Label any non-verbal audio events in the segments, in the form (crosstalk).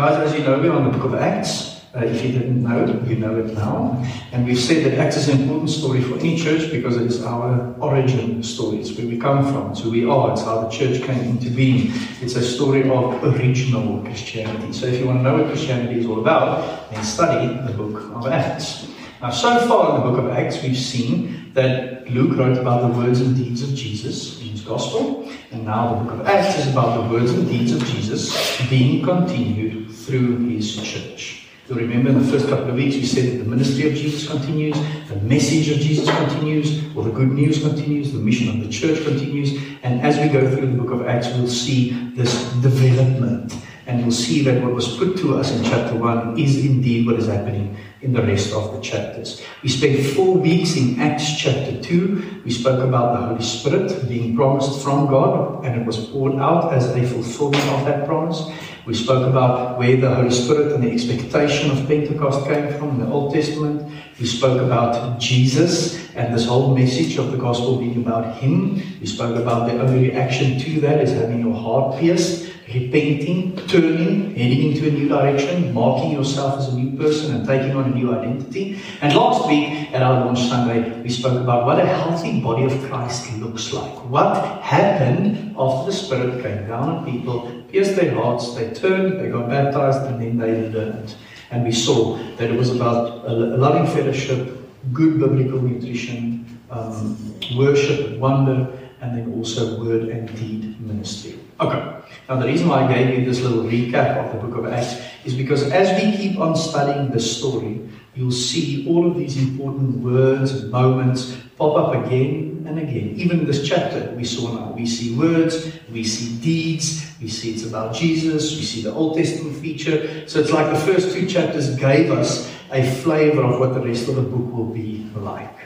guys, as you know, we're on the book of Acts. Uh, if you didn't know, you know it now. And we've said that Acts is an important story for any church because it is our origin story. It's where we come from, it's who we are, it's how the church came into being. It's a story of original Christianity. So if you want to know what Christianity is all about, then study the book of Acts. Now, so far in the book of Acts, we've seen that Luke wrote about the words and deeds of Jesus in his gospel, and now the book of Acts is about the words and deeds of Jesus being continued through his church. You'll remember in the first couple of weeks we said that the ministry of Jesus continues, the message of Jesus continues, or the good news continues, the mission of the church continues, and as we go through the book of Acts, we'll see this development, and we'll see that what was put to us in chapter 1 is indeed what is happening in the rest of the chapters. We spent four weeks in Acts chapter 2. We spoke about the Holy Spirit being promised from God, and it was poured out as a fulfillment of that promise. We spoke about where the Holy Spirit and the expectation of Pentecost came from in the Old Testament. We spoke about Jesus and this whole message of the gospel being about Him. We spoke about the only reaction to that is having your heart pierced repenting, turning, heading into a new direction, marking yourself as a new person and taking on a new identity. And last week at our launch Sunday, we spoke about what a healthy body of Christ looks like. What happened after the Spirit came down on people, pierced their hearts, they turned, they got baptized, and then they learned. And we saw that it was about a loving fellowship, good biblical nutrition, um, worship, wonder, and then also word and deed ministry. Okay. Now, the reason why I gave you this little recap of the book of Acts is because as we keep on studying the story, you'll see all of these important words and moments pop up again and again. Even in this chapter we saw now, we see words, we see deeds, we see it's about Jesus, we see the Old Testament feature. So it's like the first two chapters gave us a flavor of what the rest of the book will be like.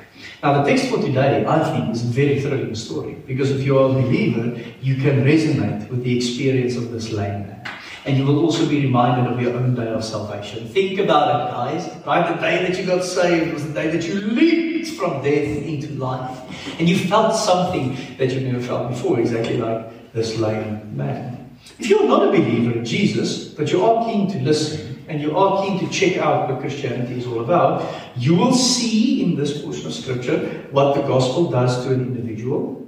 Now, the text for today, I think, is a very thrilling story because if you are a believer, you can resonate with the experience of this lame man. And you will also be reminded of your own day of salvation. Think about it, guys. Right? The day that you got saved was the day that you leaped from death into life. And you felt something that you've never felt before, exactly like this lame man. If you're not a believer in Jesus, but you are keen to listen, and you are keen to check out what Christianity is all about, you will see in this portion of Scripture what the gospel does to an individual,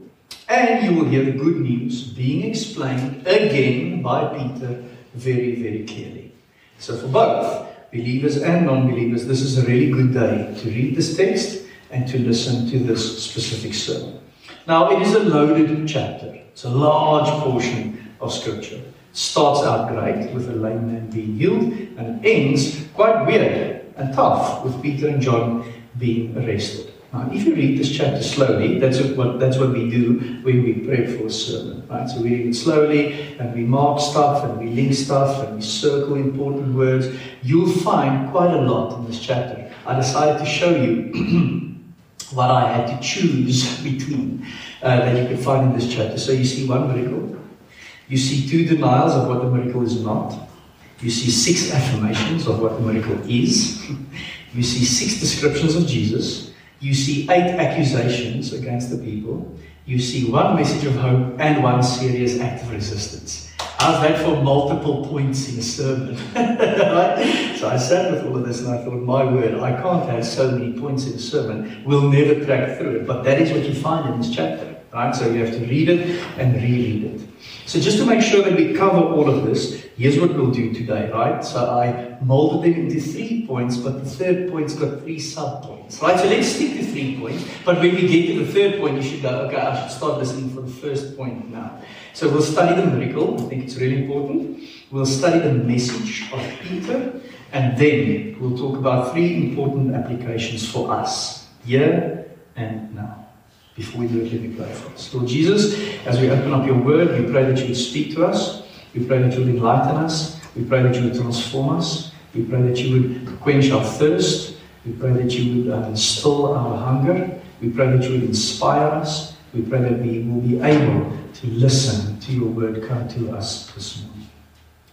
and you will hear the good news being explained again by Peter very, very clearly. So, for both believers and non believers, this is a really good day to read this text and to listen to this specific sermon. Now, it is a loaded chapter, it's a large portion of Scripture starts out great with a lame man being healed and ends quite weird and tough with Peter and John being arrested. Now, if you read this chapter slowly, that's what, that's what we do when we pray for a sermon. Right? So we read it slowly and we mark stuff and we link stuff and we circle important words. You'll find quite a lot in this chapter. I decided to show you (clears throat) what I had to choose (laughs) between uh, that you can find in this chapter. So you see one miracle, you see two denials of what the miracle is not. You see six affirmations of what the miracle is. (laughs) You see six descriptions of Jesus. You see eight accusations against the people. You see one message of hope and one serious act of resistance. How's that for multiple points in a sermon? (laughs) So I sat with all of this and I thought, my word, I can't have so many points in a sermon. We'll never crack through it. But that is what you find in this chapter. Right? So you have to read it and reread it. So just to make sure that we cover all of this, here's what we'll do today, right? So I molded them into three points, but the third point's got three sub-points, right? So let's stick to three points. But when we get to the third point, you should go, okay, I should start listening for the first point now. So we'll study the miracle. I think it's really important. We'll study the message of Peter, and then we'll talk about three important applications for us here and now before we do it, let me pray for us. Lord Jesus, as we open up your word, we pray that you would speak to us. We pray that you would enlighten us. We pray that you would transform us. We pray that you would quench our thirst. We pray that you would uh, still our hunger. We pray that you would inspire us. We pray that we will be able to listen to your word come to us this morning.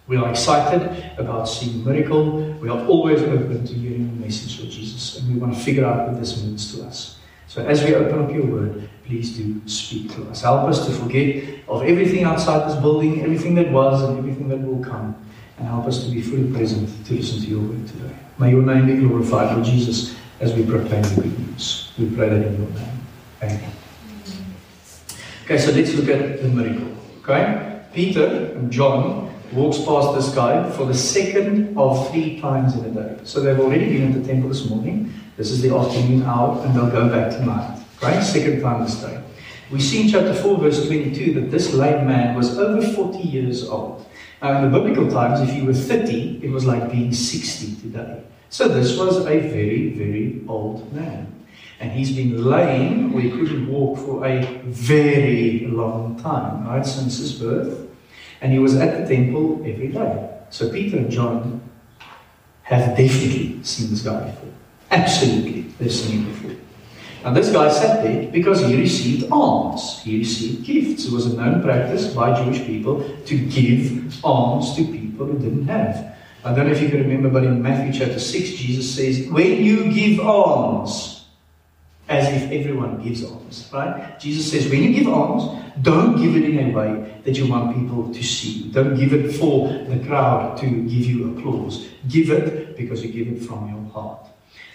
We are excited about seeing miracle. We are always open to hearing the message of Jesus, and we want to figure out what this means to us. So as we open up your word, please do speak to us. Help us to forget of everything outside this building, everything that was and everything that will come, and help us to be fully present to listen to your word today. May your name be glorified, Lord Jesus, as we proclaim the good news. We pray that in your name. Amen. Okay, so let's look at the miracle. Okay? Peter and John walks past this guy for the second of three times in a day. So they've already been at the temple this morning. This is the afternoon hour, and they'll go back tonight. Right? Second time this day. We see in chapter 4, verse 22, that this lame man was over 40 years old. Now, in the biblical times, if you were 30, it was like being 60 today. So this was a very, very old man. And he's been lame, or he couldn't walk for a very long time, right, since his birth. And he was at the temple every day. So Peter and John have definitely seen this guy before. Absolutely, they've seen him before. Now, this guy sat there because he received alms. He received gifts. It was a known practice by Jewish people to give alms to people who didn't have. I don't know if you can remember, but in Matthew chapter 6, Jesus says, When you give alms, as if everyone gives alms, right? Jesus says, When you give alms, don't give it in a way that you want people to see. Don't give it for the crowd to give you applause. Give it because you give it from your heart.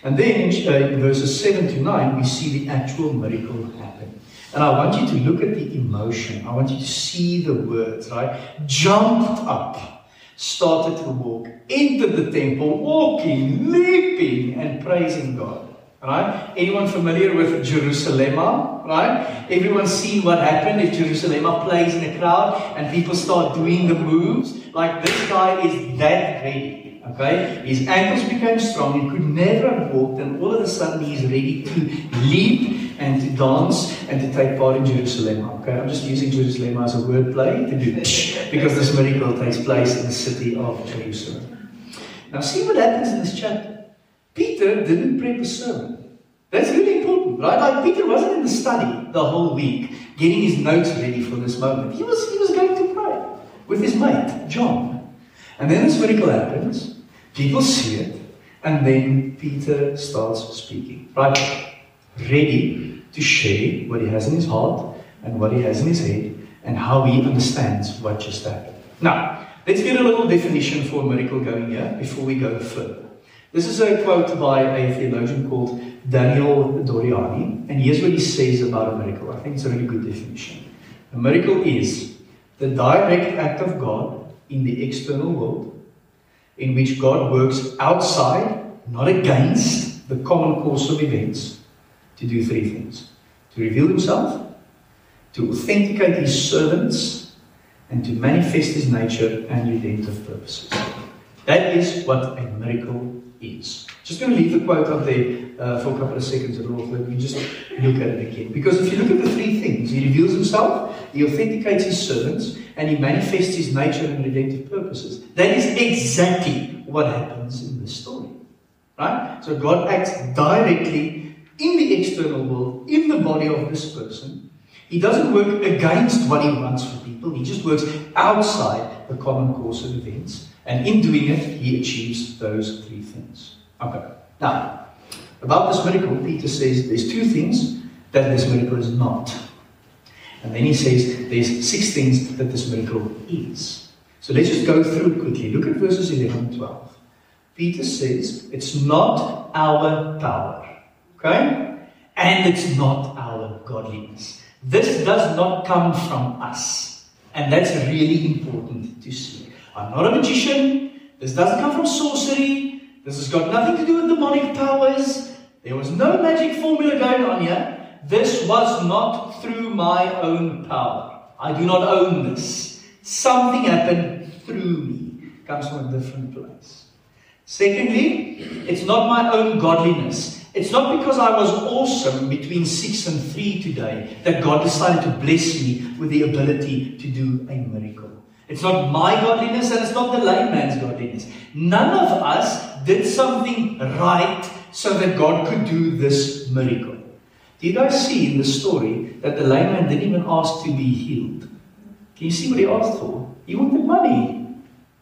And then uh, in verses 7 to 9, we see the actual miracle happen. And I want you to look at the emotion. I want you to see the words, right? Jumped up, started to walk, entered the temple, walking, leaping, and praising God. Right? Anyone familiar with Jerusalema? Right? Everyone's seen what happened if Jerusalema plays in a crowd and people start doing the moves. Like this guy is that ready. Okay? His ankles became strong. He could never have walked, and all of a sudden he's ready to leap and to dance and to take part in Jerusalema. Okay? I'm just using Jerusalema as a word play to do this because this miracle takes place in the city of Jerusalem. Now, see what happens in this chapter. Peter didn't prep a sermon. That's really important, right? Like Peter wasn't in the study the whole week, getting his notes ready for this moment. He was, he was going to pray with his mate, John. And then this miracle happens. People see it, and then Peter starts speaking, right? Ready to share what he has in his heart and what he has in his head and how he understands what just happened. Now, let's get a little definition for a miracle going here before we go further. This is a quote by a theologian called Daniel Doriani, and here's what he says about a miracle. I think it's a really good definition. A miracle is the direct act of God in the external world in which God works outside, not against, the common course of events to do three things to reveal Himself, to authenticate His servants, and to manifest His nature and redemptive purposes. That is what a miracle is. Just going to leave the quote up there uh, for a couple of seconds at all, but we just look at it again. Because if you look at the three things, He reveals Himself, He authenticates His servants, and he manifests his nature and redemptive purposes. That is exactly what happens in this story. Right? So God acts directly in the external world, in the body of this person. He doesn't work against what he wants for people, he just works outside the common course of events. And in doing it, he achieves those three things. Okay. Now, about this miracle, Peter says there's two things that this miracle is not. And then he says there's six things that this miracle is. So let's just go through it quickly. Look at verses 11 and 12. Peter says it's not our power, okay? And it's not our godliness. This does not come from us. And that's really important to see. I'm not a magician. This doesn't come from sorcery. This has got nothing to do with demonic powers. There was no magic formula going on here. This was not through my own power. I do not own this. Something happened through me. It comes from a different place. Secondly, it's not my own godliness. It's not because I was awesome between 6 and 3 today that God decided to bless me with the ability to do a miracle. It's not my godliness and it's not the lame man's godliness. None of us did something right so that God could do this miracle. Do you guys see in the story that the lame man didn't even ask to be healed? Can you see what he asked for? He wanted money.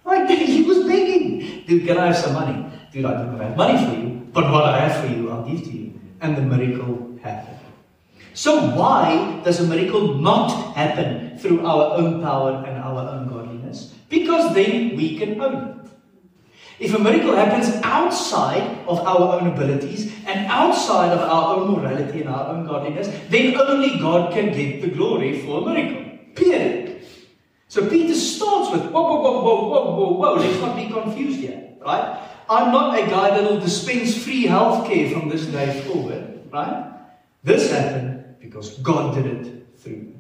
Like he was begging. Dude, can I have some money? Dude, I don't have money for you, but what I have for you, I'll give to you. And the miracle happened. So why does a miracle not happen through our own power and our own godliness? Because then we can own it. If a miracle happens outside of our own abilities and outside of our own morality and our own godliness, then only God can get the glory for a miracle. Period. So Peter starts with whoa, whoa, whoa, whoa, whoa, whoa, whoa. Let's not be confused here, right? I'm not a guy that will dispense free health care from this day forward, right? This happened because God did it through.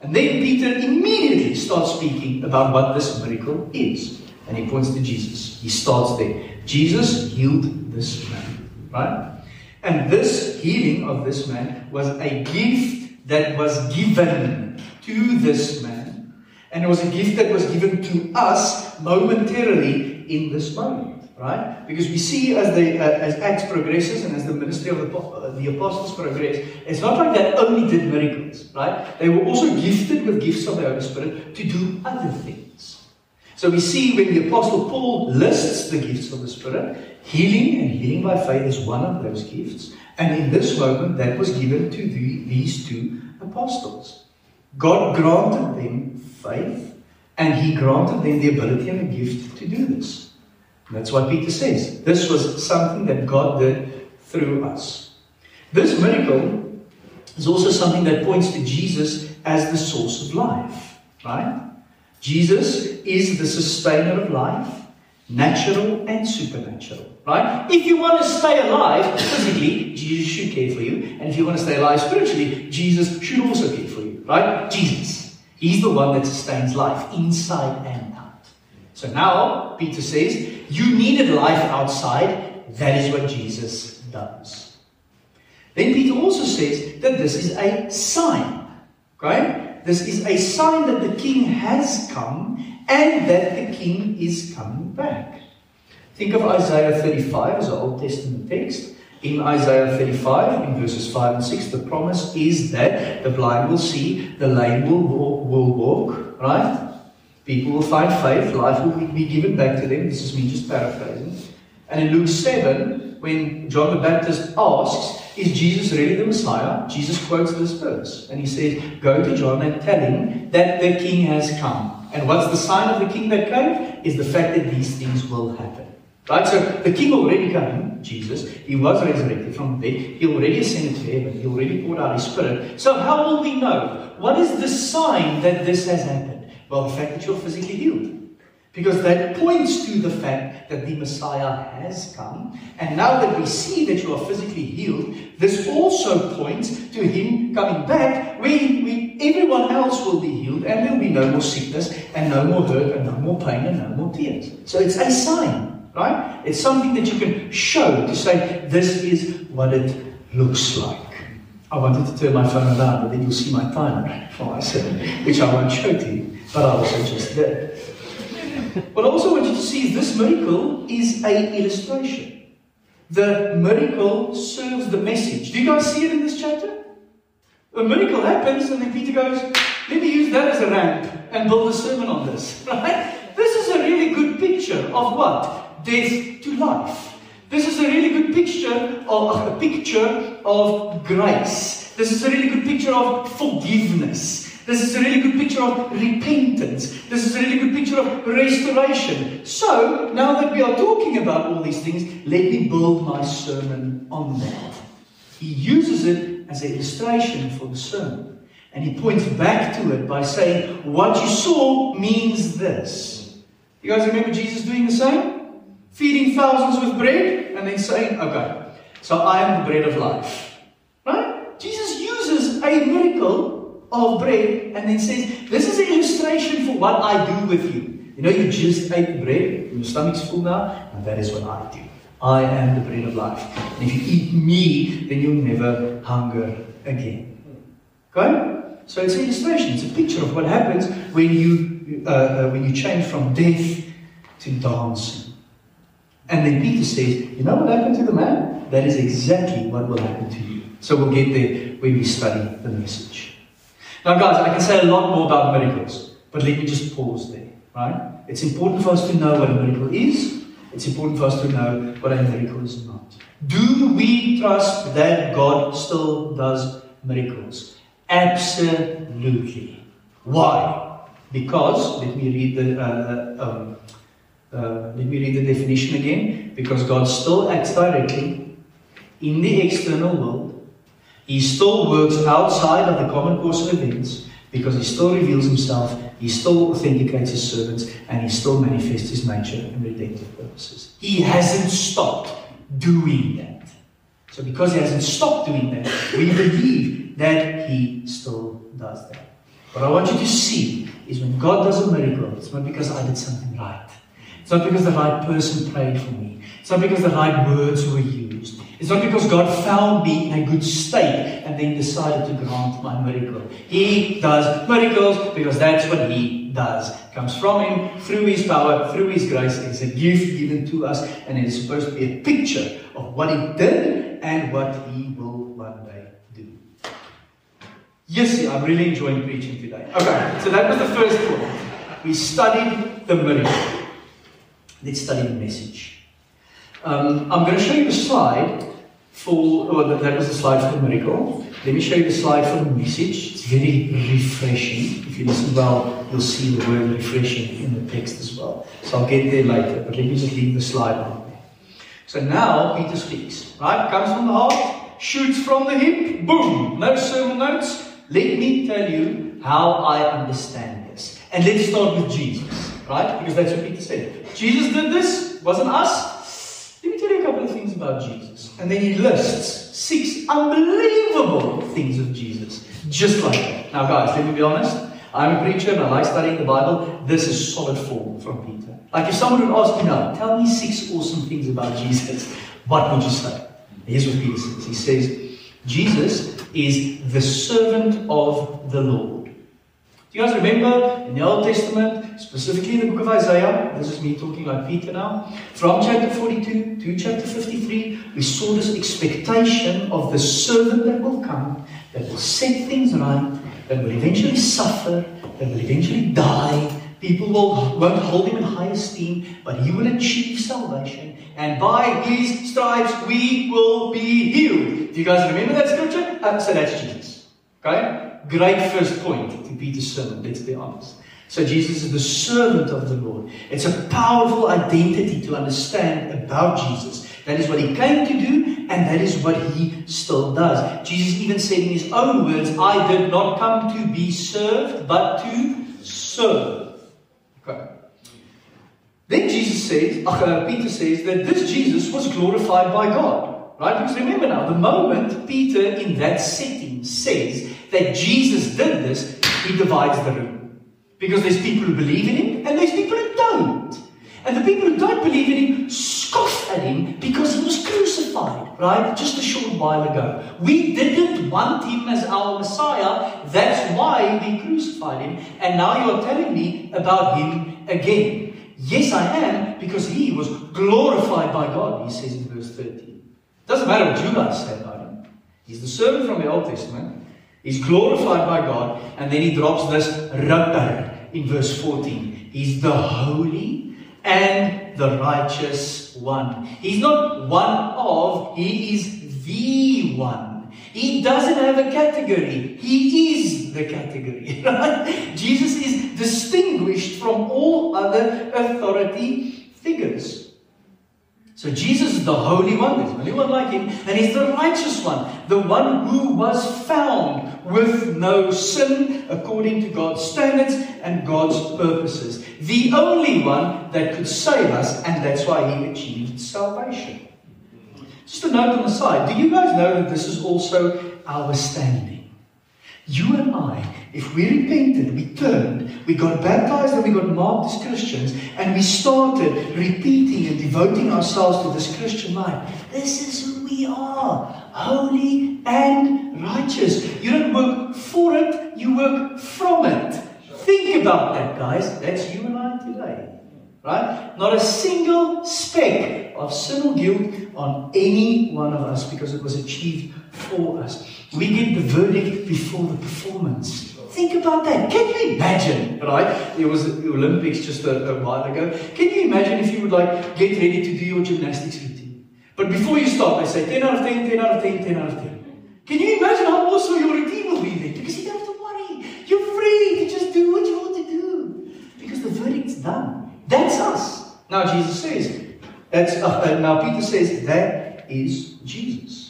And then Peter immediately starts speaking about what this miracle is. And he points to Jesus. He starts there. Jesus healed this man, right? And this healing of this man was a gift that was given to this man. And it was a gift that was given to us momentarily in this moment, right? Because we see as the uh, as Acts progresses and as the ministry of the, uh, the apostles progress, it's not like they only did miracles, right? They were also gifted with gifts of the Holy Spirit to do other things. So we see when the apostle Paul lists the gifts of the Spirit, healing and healing by faith is one of those gifts. And in this moment, that was given to the, these two apostles. God granted them faith, and He granted them the ability and the gift to do this. That's what Peter says. This was something that God did through us. This miracle is also something that points to Jesus as the source of life, right? Jesus is the sustainer of life, natural and supernatural, right? If you want to stay alive physically, Jesus should care for you. And if you want to stay alive spiritually, Jesus should also care for you, right? Jesus. He's the one that sustains life inside and. So now, Peter says, you needed life outside. That is what Jesus does. Then Peter also says that this is a sign, right? This is a sign that the king has come and that the king is coming back. Think of Isaiah 35 as an Old Testament text. In Isaiah 35, in verses 5 and 6, the promise is that the blind will see, the lame will will walk right? People will find faith, life will be given back to them. This is me just paraphrasing. And in Luke 7, when John the Baptist asks, Is Jesus really the Messiah? Jesus quotes this verse. And he says, Go to John and tell him that the king has come. And what's the sign of the king that came? Is the fact that these things will happen. Right? So the king already came, Jesus. He was resurrected from the dead. He already ascended to heaven. He already poured out his spirit. So how will we know? What is the sign that this has happened? Well, the fact that you're physically healed. Because that points to the fact that the Messiah has come. And now that we see that you are physically healed, this also points to him coming back where we, everyone else will be healed and there will be no more sickness and no more hurt and no more pain and no more tears. So it's a sign, right? It's something that you can show to say, this is what it looks like. I wanted to turn my phone around, but then you'll see my timer for myself, which I won't show to you, but I also just did. What I also want you to see this miracle is a illustration. The miracle serves the message. Do you guys see it in this chapter? A miracle happens, and then Peter goes, Let me use that as a ramp and build a sermon on this. (laughs) Right? This is a really good picture of what? Death to life. This is a really good picture of a picture of grace. This is a really good picture of forgiveness. This is a really good picture of repentance. This is a really good picture of restoration. So, now that we are talking about all these things, let me build my sermon on that. He uses it as an illustration for the sermon. And he points back to it by saying, What you saw means this. You guys remember Jesus doing the same? Feeding thousands with bread and then saying, Okay, so I am the bread of life. Right? Jesus uses a miracle of bread and then says, This is an illustration for what I do with you. You know, you just ate bread, your stomach's full now, and that is what I do. I am the bread of life. And if you eat me, then you'll never hunger again. Okay? So it's an illustration, it's a picture of what happens when you, uh, uh, when you change from death to dancing. And then Peter says, You know what happened to the man? That is exactly what will happen to you. So we'll get there when we study the message. Now, guys, I can say a lot more about miracles, but let me just pause there, right? It's important for us to know what a miracle is. It's important for us to know what a miracle is not. Do we trust that God still does miracles? Absolutely. Why? Because, let me read the, uh, um, Uh, let me read the definition again. Because God still acts directly in the external world, He still works outside of the common course of events because He still reveals Himself, He still authenticates His servants, and He still manifests His nature and redemptive purposes. He hasn't stopped doing that. So, because He hasn't stopped doing that, we believe that He still does that. What I want you to see is when God does a miracle, it's not because I did something right. It's not because the right person prayed for me. It's not because the right words were used. It's not because God found me in a good state and then decided to grant my miracle. He does miracles because that's what He does. It comes from Him through His power, through His grace. It's a gift given to us, and it is supposed to be a picture of what He did and what He will one day do. Yes, I'm really enjoying preaching today. Okay, so that was the first point. We studied the miracle. Let's study the message. Um, I'm going to show you the slide for, well, that was the slide for the miracle. Let me show you the slide for the message. It's very refreshing. If you listen well, you'll see the word refreshing in the text as well. So I'll get there later, but let me just leave the slide on there. So now Peter speaks, right? Comes from the heart, shoots from the hip, boom, no sermon notes. Let me tell you how I understand this. And let's start with Jesus, right? Because that's what Peter said. Jesus did this, wasn't us. Let me tell you a couple of things about Jesus. And then he lists six unbelievable things of Jesus, just like that. Now, guys, let me be honest. I'm a preacher and I like studying the Bible. This is solid form from Peter. Like if someone would ask me now, tell me six awesome things about Jesus, what would you say? Here's what Peter says. He says, Jesus is the servant of the Lord. Do you guys remember in the Old Testament, specifically in the book of Isaiah? This is me talking like Peter now. From chapter 42 to chapter 53, we saw this expectation of the servant that will come, that will set things right, that will eventually suffer, that will eventually die. People will, won't hold him in high esteem, but he will achieve salvation. And by his stripes, we will be healed. Do you guys remember that scripture? Uh, so that's Jesus. Okay? Great first point to Peter's sermon, let's be honest. So Jesus is the servant of the Lord. It's a powerful identity to understand about Jesus. That is what he came to do, and that is what he still does. Jesus even said in his own words, I did not come to be served, but to serve. Okay. Then Jesus says, uh, Peter says that this Jesus was glorified by God. Right? Because remember now, the moment Peter in that setting says that Jesus did this, he divides the room. Because there's people who believe in him and there's people who don't. And the people who don't believe in him scoff at him because he was crucified, right? Just a short while ago. We didn't want him as our Messiah. That's why we crucified him. And now you're telling me about him again. Yes, I am, because he was glorified by God, he says in verse 13. Doesn't matter what you guys say about him. He's the servant from the Old Testament. He's glorified by God. And then he drops this ripper in verse 14. He's the holy and the righteous one. He's not one of, he is the one. He doesn't have a category. He is the category. (laughs) Right? Jesus is distinguished from all other authority figures. So Jesus is the Holy One, there's only one like him, and he's the righteous one, the one who was found with no sin according to God's standards and God's purposes. The only one that could save us, and that's why he achieved salvation. Just a note on the side, do you guys know that this is also our standing? You and I, if we repented, we turned, we got baptized and we got marked as Christians, and we started repeating and devoting ourselves to this Christian life, this is who we are holy and righteous. You don't work for it, you work from it. Think about that, guys. That's you and I today. Right? Not a single speck of sin or guilt on any one of us because it was achieved for us. We get the verdict before the performance. Think about that. Can you imagine, right? It was the Olympics just a, a while ago. Can you imagine if you would like get ready to do your gymnastics routine? But before you start, they say 10 out of 10, 10 out of 10, 10 out of 10. Can you imagine how awesome your routine will be then? Because you don't have to worry. You're free to just do what you want to do. Because the verdict's done. That's us. Now, Jesus says, that's, uh, now Peter says that is Jesus.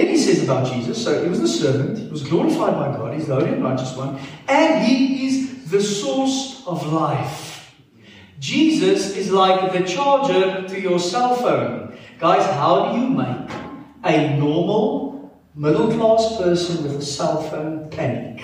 Then he says about Jesus, so he was the servant, he was glorified by God, he's the holy and righteous one, and he is the source of life. Jesus is like the charger to your cell phone. Guys, how do you make a normal middle class person with a cell phone panic?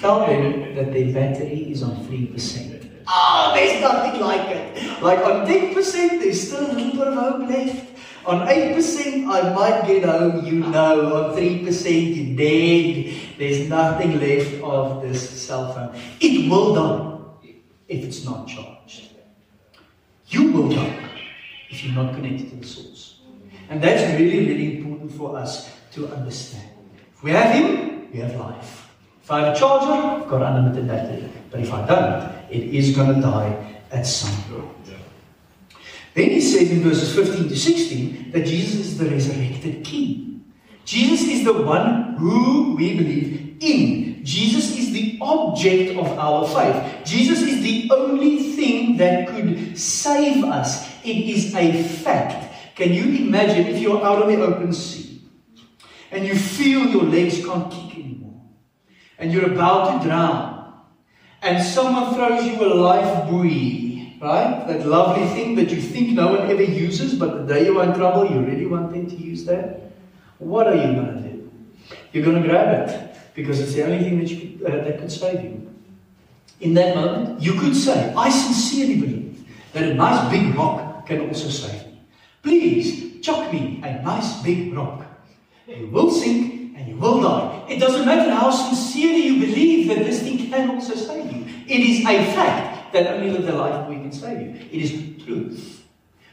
Tell them that their battery is on 3%. Ah, there's nothing like it. Like on 10%, there's still a little bit of hope left. On 8%, I might get home, you know. On 3%, you're dead. There's nothing left of this cell phone. It will die if it's not charged. You will die if you're not connected to the source. And that's really, really important for us to understand. If we have Him, we have life. If I have a charger, I've got unlimited battery. But if I don't, it is going to die at some point. Then he says in verses 15 to 16 that Jesus is the resurrected King. Jesus is the one who we believe in. Jesus is the object of our faith. Jesus is the only thing that could save us. It is a fact. Can you imagine if you're out on the open sea and you feel your legs can't kick anymore? and you're about to drown, and someone throws you a life buoy, right? That lovely thing that you think no one ever uses, but the day you're in trouble, you really want them to use that. What are you going to do? You're going to grab it because it's the only thing that, you, uh, that could save you. In that moment, you could say, I sincerely believe that a nice big rock can also save me. Please, chuck me a nice big rock. You will sink and you will die. It doesn't matter how sincerely you believe that this thing can also save you. It is a fact that only with the life we can save you. It is truth.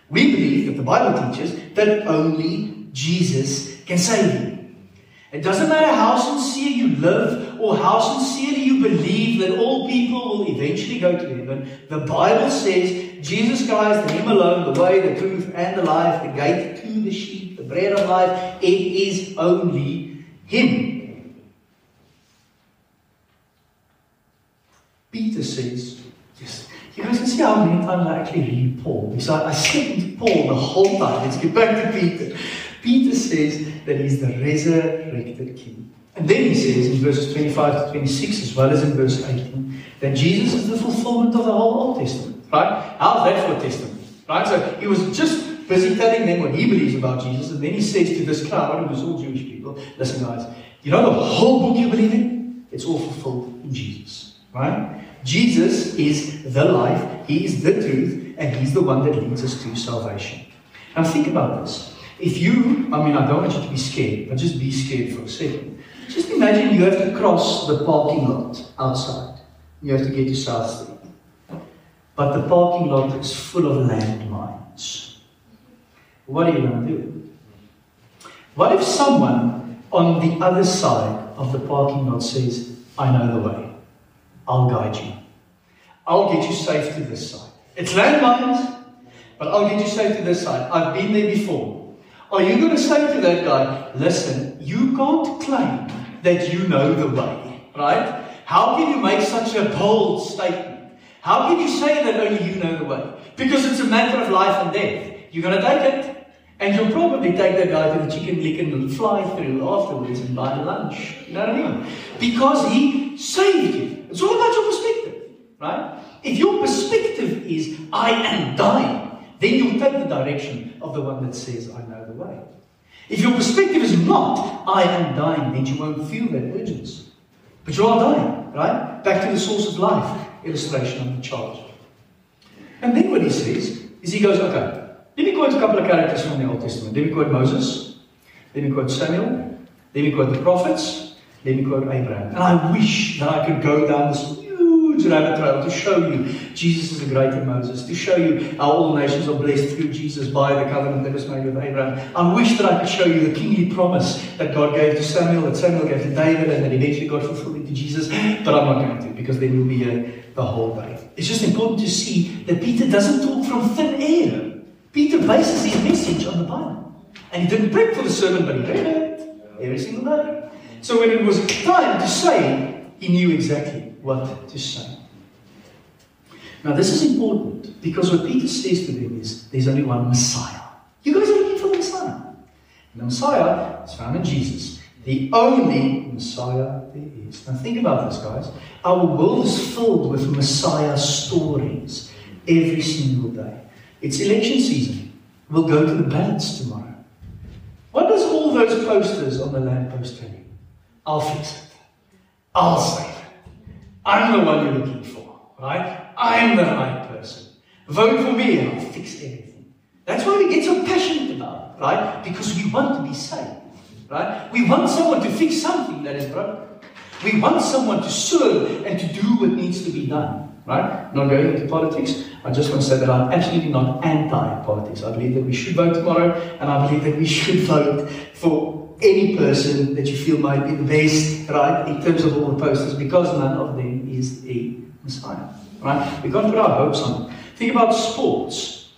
We believe that the Bible teaches that only Jesus can save you. It doesn't matter how sincere you live or how sincerely you believe that all people will eventually go to heaven. The Bible says Jesus Christ, Him alone, the way, the truth, and the life, the gate to the sheep, the bread of life. It is only him. Peter says, you guys can see how many times I actually read Paul. Because I, I skip into Paul the whole time. Let's get back to Peter. Peter says that he's the resurrected king. And then he says in verses 25 to 26, as well as in verse 18, that Jesus is the fulfillment of the whole Old Testament. Right? How's that for a testament? Right? So he was just busy telling them what he believes about Jesus, and then he says to this crowd, who was all Jewish people, listen, guys, you know the whole book you believe in? It's all fulfilled in Jesus. Right? Jesus is the life, He is the truth, and He's the one that leads us to salvation. Now think about this. If you, I mean, I don't want you to be scared, but just be scared for a second. Just imagine you have to cross the parking lot outside. You have to get to South Street. But the parking lot is full of landmines. What are you going to do? What if someone on the other side of the parking lot says, I know the way. I'll guide you. I'll get you safe to this side. It's landmines, but I'll get you safe to this side. I've been there before. Are you going to say to that guy, listen, you can't claim that you know the way, right? How can you make such a bold statement? How can you say that only you know the way? Because it's a matter of life and death. You're going to take it, and you'll probably take that guy to the Chicken Licken fly through afterwards and buy lunch. You know what I mean? Because he saved you. It's all about your perspective, right? If your perspective is, I am dying, then you'll take the direction of the one that says, I know the way. If your perspective is not, I am dying, then you won't feel that urgency. But you are dying, right? Back to the source of life illustration of the charge. And then what he says is he goes, okay, let me quote a couple of characters from the Old Testament. Let me quote Moses. Let me quote Samuel. Let me quote the prophets. Let me quote Abraham. And I wish that I could go down this huge rabbit trail to show you Jesus is the greater Moses, to show you how all nations are blessed through Jesus by the covenant that was made with Abraham. I wish that I could show you the kingly promise that God gave to Samuel, that Samuel gave to David, and that eventually God fulfilled into Jesus. But I'm not going to, because there will be a, the whole day. It's just important to see that Peter doesn't talk from thin air. Peter bases his message on the Bible. And he didn't prep for the sermon, but he read it every single day. So when it was time to say, he knew exactly what to say. Now, this is important Because what Peter says to them is there's only one Messiah. You guys are looking for the Messiah. And the Messiah is found in Jesus. The only Messiah there is. Now think about this, guys. Our world is filled with Messiah stories every single day. It's election season. We'll go to the ballots tomorrow. What does all those posters on the lamppost tell you? I'll fix it. I'll save it. I'm the one you're looking for, right? I'm the right person. Vote for me and I'll fix everything. That's why we get so passionate about it, right? Because we want to be saved, right? We want someone to fix something that is broken. We want someone to serve and to do what needs to be done, right? Not going into politics. I just want to say that I'm absolutely not anti-politics. I believe that we should vote tomorrow, and I believe that we should vote for any person that you feel might be the best, right, in terms of all the posters, because none of them is a Messiah, right? We can't put our hopes on it. Think about sports.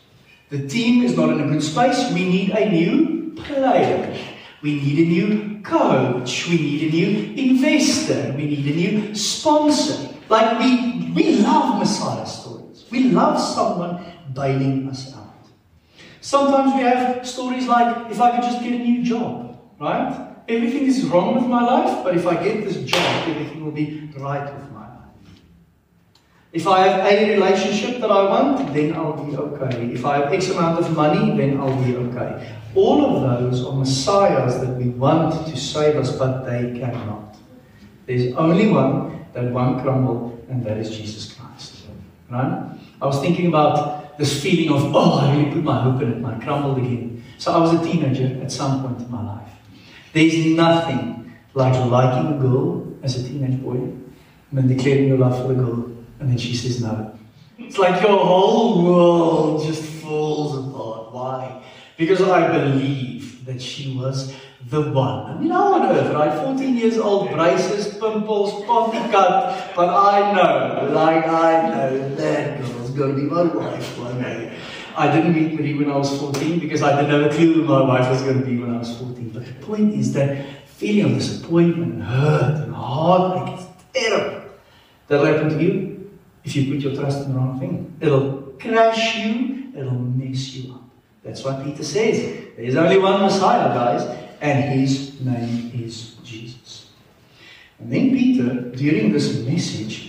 The team is not in a good space. We need a new player. We need a new coach. We need a new investor. We need a new sponsor. Like we, we love Messiah stories. We love someone bailing us out. Sometimes we have stories like, if I could just get a new job, right? Everything is wrong with my life, but if I get this job, everything will be right with my life. If I have a relationship that I want, then I'll be okay. If I have X amount of money, then I'll be okay. All of those are messiahs that we want to save us, but they cannot. There's only one that won't crumble, and that is Jesus Christ. Right? I was thinking about this feeling of, oh, I really put my hope in it, and I crumbled again. So I was a teenager at some point in my life. There's nothing like liking a girl as a teenage boy and then declaring your love for the girl, and then she says no. It's like your whole world just falls apart. Why? Because I believe that she was the one. I mean, how on earth, right? 14 years old, braces, pimples, potty cut, but I know, like I know, that girl's to be my wife one day. I didn't meet Marie when I was 14 because I didn't have a clue who my wife was going to be when I was 14. But the point is that feeling of disappointment and hurt and heartache is terrible. That'll happen to you if you put your trust in the wrong thing. It'll crash you, it'll mess you up. That's what Peter says. There's only one Messiah, guys, and his name is Jesus. And then Peter, during this message,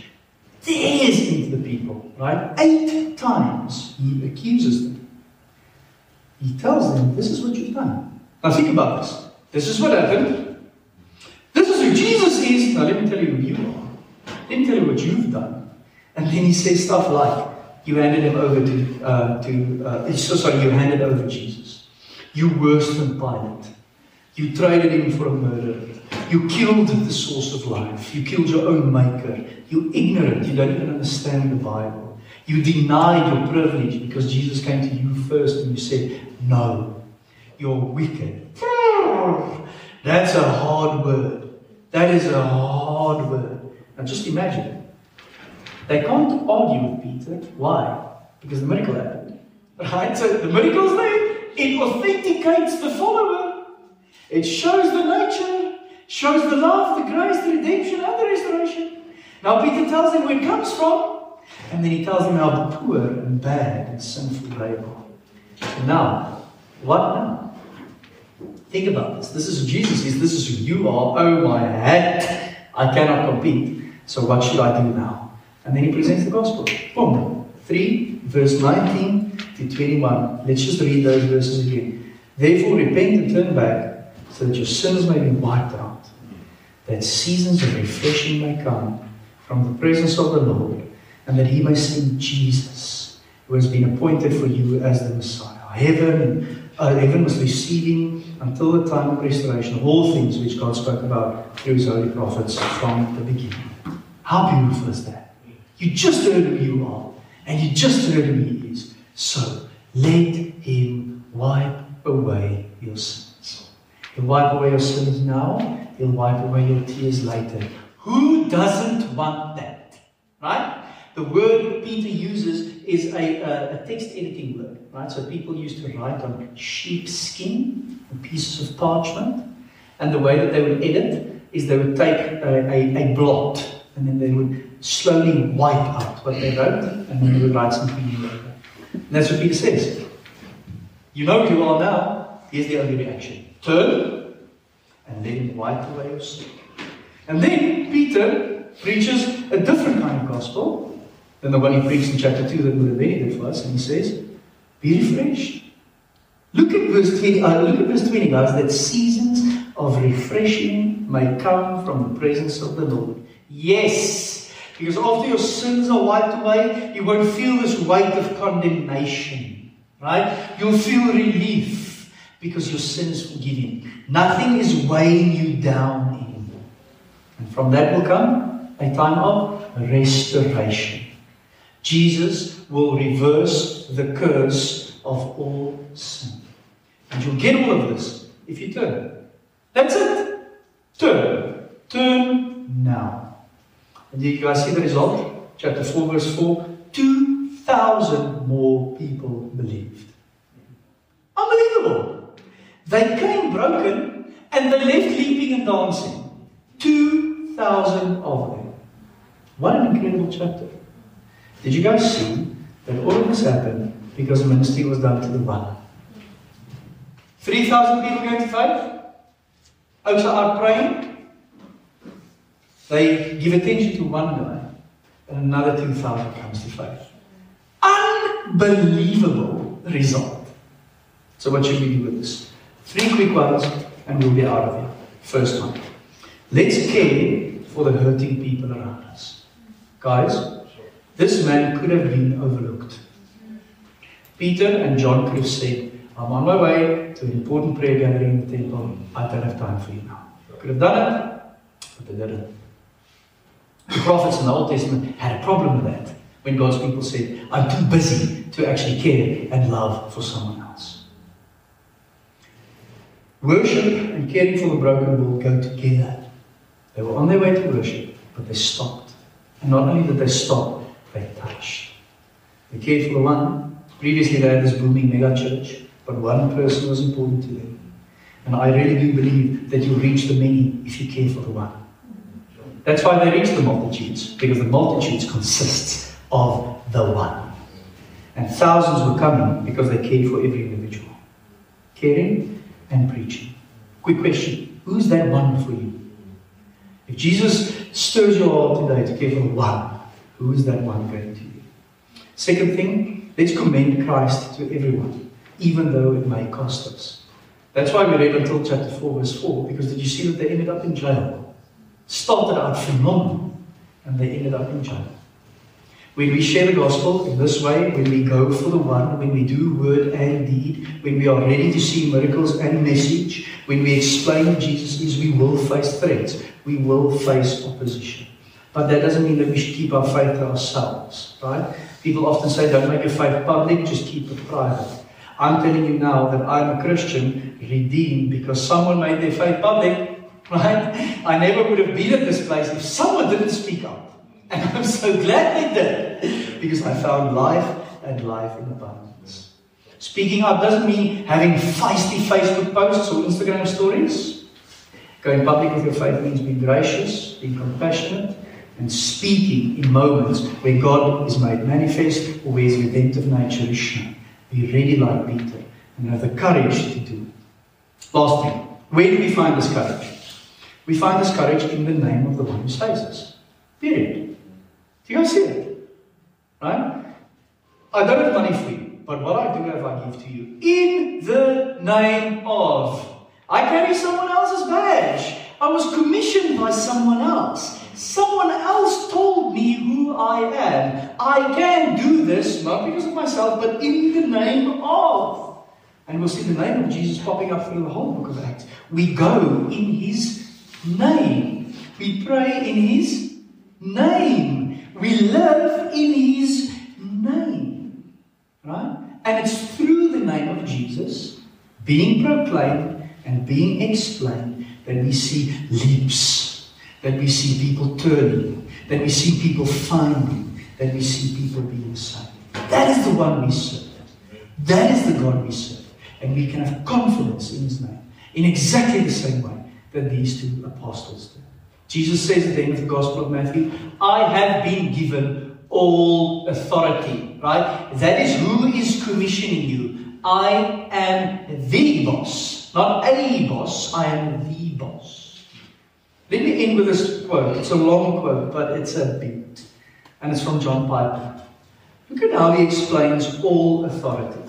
tears into the people, right? Eight times he accuses them. He tells them, This is what you've done. Now think about this. This is what happened. This is who Jesus is. Now let me tell you who you are. Let me tell you what you've done. And then he says stuff like, You handed him over to, uh, to uh, so sorry, you handed over Jesus. You worse than Pilate. You traded him for a murderer. You killed the source of life. You killed your own maker. You're ignorant. You don't even understand the Bible. You denied your privilege because Jesus came to you first and you said, No, you're wicked. (laughs) That's a hard word. That is a hard word. Now just imagine. They can't argue with Peter. Why? Because the miracle happened. Right? So the miracle's there. It authenticates the follower. It shows the nature, shows the love, the grace, the redemption, and the restoration. Now Peter tells him where it comes from, and then he tells him how poor and bad and sinful they are. Now, what now? Think about this. This is Jesus is. This is who you are. Oh my head. I cannot compete. So what should I do now? And then he presents the gospel. Boom. 3, verse 19 to 21. Let's just read those verses again. Therefore, repent and turn back so that your sins may be wiped out, that seasons of refreshing may come from the presence of the Lord, and that he may send Jesus, who has been appointed for you as the Messiah. Heaven, uh, heaven was receiving until the time of restoration all things which God spoke about through his holy prophets from the beginning. How beautiful is that? You just heard who you are, and you just heard who he is. So let him wipe away your sins. He'll wipe away your sins now, he'll wipe away your tears later. Who doesn't want that? Right? The word Peter uses is a, a, a text editing word. Right? So people used to write on sheepskin, on pieces of parchment. And the way that they would edit is they would take a, a, a blot and then they would slowly wipe out what they wrote and then they would write something new. And that's what Peter says. You know who you are now. Here's the only reaction. Turn and then wipe away your sin. And then Peter preaches a different kind of gospel than the one he preached in chapter 2 that we read for us. And he says, Be refreshed. Look at verse 20, uh, look at verse 20, guys, that seasons of refreshing may come from the presence of the Lord. Yes, because after your sins are wiped away, you won't feel this weight of condemnation, right? You'll feel relief because your sin is forgiven. Nothing is weighing you down anymore. And from that will come a time of restoration. Jesus will reverse the curse of all sin. And you'll get all of this if you turn. That's it. Turn. Turn now. And you guys see the result? Chapter 4, verse 4. 2,000 more people believed. They came broken and they left leaping and dancing. 2,000 of them. What an incredible chapter. Did you guys see that all of this happened because the ministry was done to the one? 3,000 people going to faith? Outs are praying. They give attention to one guy, and another 2,000 comes to faith. Unbelievable result. So, what should we do with this? Three quick ones, and we'll be out of here. First one. Let's care for the hurting people around us. Guys, this man could have been overlooked. Peter and John could have said, I'm on my way to an important prayer gathering in the temple. I don't have time for you now. Could have done it, but they didn't. The prophets in the Old Testament had a problem with that when God's people said, I'm too busy to actually care and love for someone else. Worship and caring for the broken will go together. They were on their way to worship, but they stopped. And not only did they stop, they touched. They cared for the one. Previously, they had this booming mega church, but one person was important to them. And I really do believe that you reach the many if you care for the one. That's why they reach the multitudes, because the multitudes consists of the one. And thousands were coming because they cared for every individual. Caring and preaching. Quick question Who's that one for you? If Jesus stirs your heart today to care for one, who is that one going to be? Second thing, let's commend Christ to everyone, even though it may cost us. That's why we read until chapter 4, verse 4, because did you see that they ended up in jail? Started out phenomenal, and they ended up in jail. When we share the gospel in this way, when we go for the one, when we do word and deed, when we are ready to see miracles and message, when we explain Jesus is, we will face threats. We will face opposition. But that doesn't mean that we should keep our faith to ourselves, right? People often say, don't make your faith public, just keep it private. I'm telling you now that I'm a Christian redeemed because someone made their faith public, (laughs) right? I never would have been at this place if someone didn't speak up. And I'm so glad they did because I found life and life in abundance. Speaking up doesn't mean having feisty Facebook posts or Instagram stories. Going public with your faith means being gracious, being compassionate, and speaking in moments where God is made manifest or where his redemptive nature is shown. Be ready like Peter and have the courage to do it. Last thing, where do we find this courage? We find this courage in the name of the one who saves us. Period. Do you guys see it? Right? I don't have money for you, but what I do have, I give to you. In the name of. I carry someone else's badge. I was commissioned by someone else. Someone else told me who I am. I can do this, not because of myself, but in the name of. And we'll see the name of Jesus popping up through the whole book of Acts. We go in his name. We pray in his name. We live in his name. Right? And it's through the name of Jesus being proclaimed and being explained that we see leaps, that we see people turning, that we see people finding, that we see people being saved. That is the one we serve. That is the God we serve. And we can have confidence in his name in exactly the same way that these two apostles did. Jesus says at the end of the Gospel of Matthew, I have been given all authority, right? That is who is commissioning you. I am the boss, not a boss, I am the boss. Let me end with this quote. It's a long quote, but it's a beat. And it's from John Piper. Look at how he explains all authority.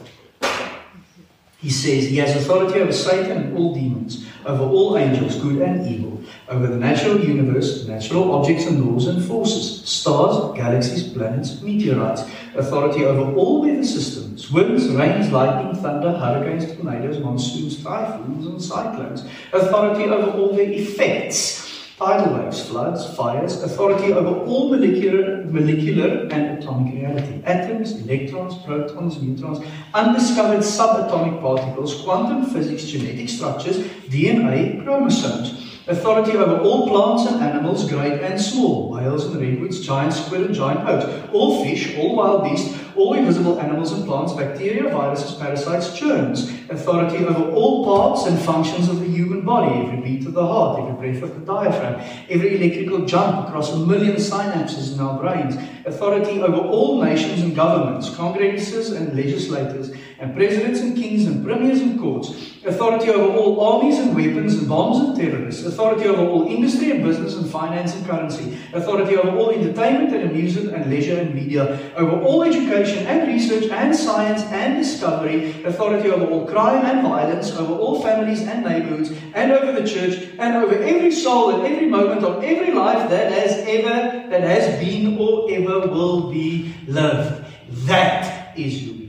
He says he has authority over Satan and all demons, over all angels, good and evil, over the natural universe, natural objects and laws and forces, stars, galaxies, planets, meteorites, authority over all weather systems, winds, rains, lightning, thunder, hurricanes, tornadoes, monsoons, typhoons, and cyclones, authority over all their effects tidal waves, floods, fires, authority over all molecular, molecular and atomic reality, atoms, electrons, protons, neutrons, undiscovered subatomic particles, quantum physics, genetic structures, DNA, chromosomes, authority over all plants and animals, great and small, whales and redwoods, giant squid and giant oaks, all fish, all wild beasts, all invisible animals and plants, bacteria, viruses, parasites, germs, authority over all parts and functions of the human body, every beat of the heart, every breath of the diaphragm, every electrical jump across a million synapses in our brains, authority over all nations and governments, congresses and legislators, and presidents and kings and premiers and courts, authority over all armies and weapons and bombs and terrorists, authority over all industry and business and finance and currency, authority over all entertainment and amusement and leisure and media, over all education and research and science and discovery, authority over all crime and violence, over all families and neighborhoods, and over the church, and over every soul and every moment of every life that has ever, that has been or ever will be lived. That is who.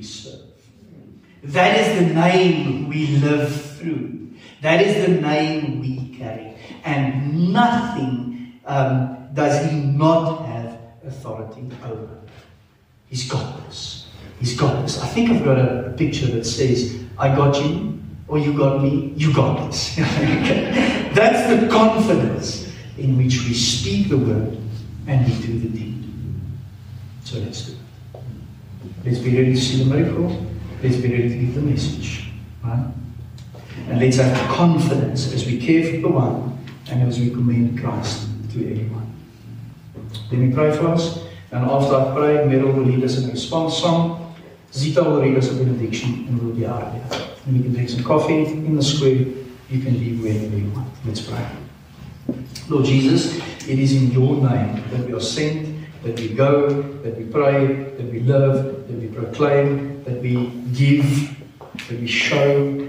That is the name we live through. That is the name we carry. And nothing um, does he not have authority over. He's got this. He's got this. I think I've got a, picture that says, I got you, or you got me, you got this. (laughs) That's the confidence in which we speak the word and we do the deed. So let's do it. Let's be ready to see the miracle. Let's be ready to give the message. Right? And let's have confidence as we care for the one and as we commend Christ to everyone. Let me pray for us. And after I pray, Meryl will lead us in a response song. Zita will read us a benediction and we'll be out of here. And we can take some coffee in the square. You can leave wherever you want. Let's pray. Lord Jesus, it is in your name that we are sent, that we go, that we pray, that we live, that we proclaim, that we give, that we show,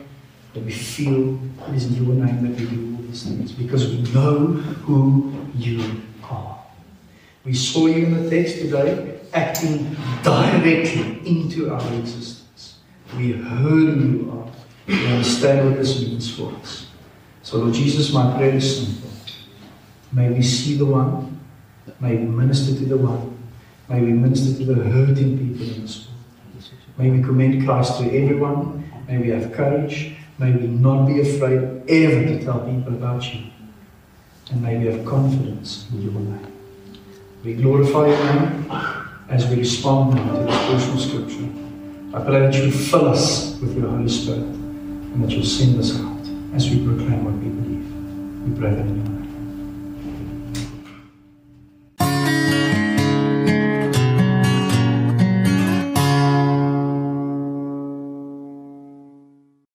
that we feel. It is in your name that we do all these things because we know who you are. We saw you in the text today acting directly into our existence. We heard who you are. We understand what this means for us. So, Lord Jesus, my prayer is simple. May we see the one. May we minister to the one. May we minister to the hurting people in this world. May we commend Christ to everyone. May we have courage. May we not be afraid ever to tell people about you. And may we have confidence in your name. We glorify your name as we respond now to this portion of Scripture. I pray that you fill us with your Holy Spirit and that you'll send us out as we proclaim what we believe. We pray that in your name.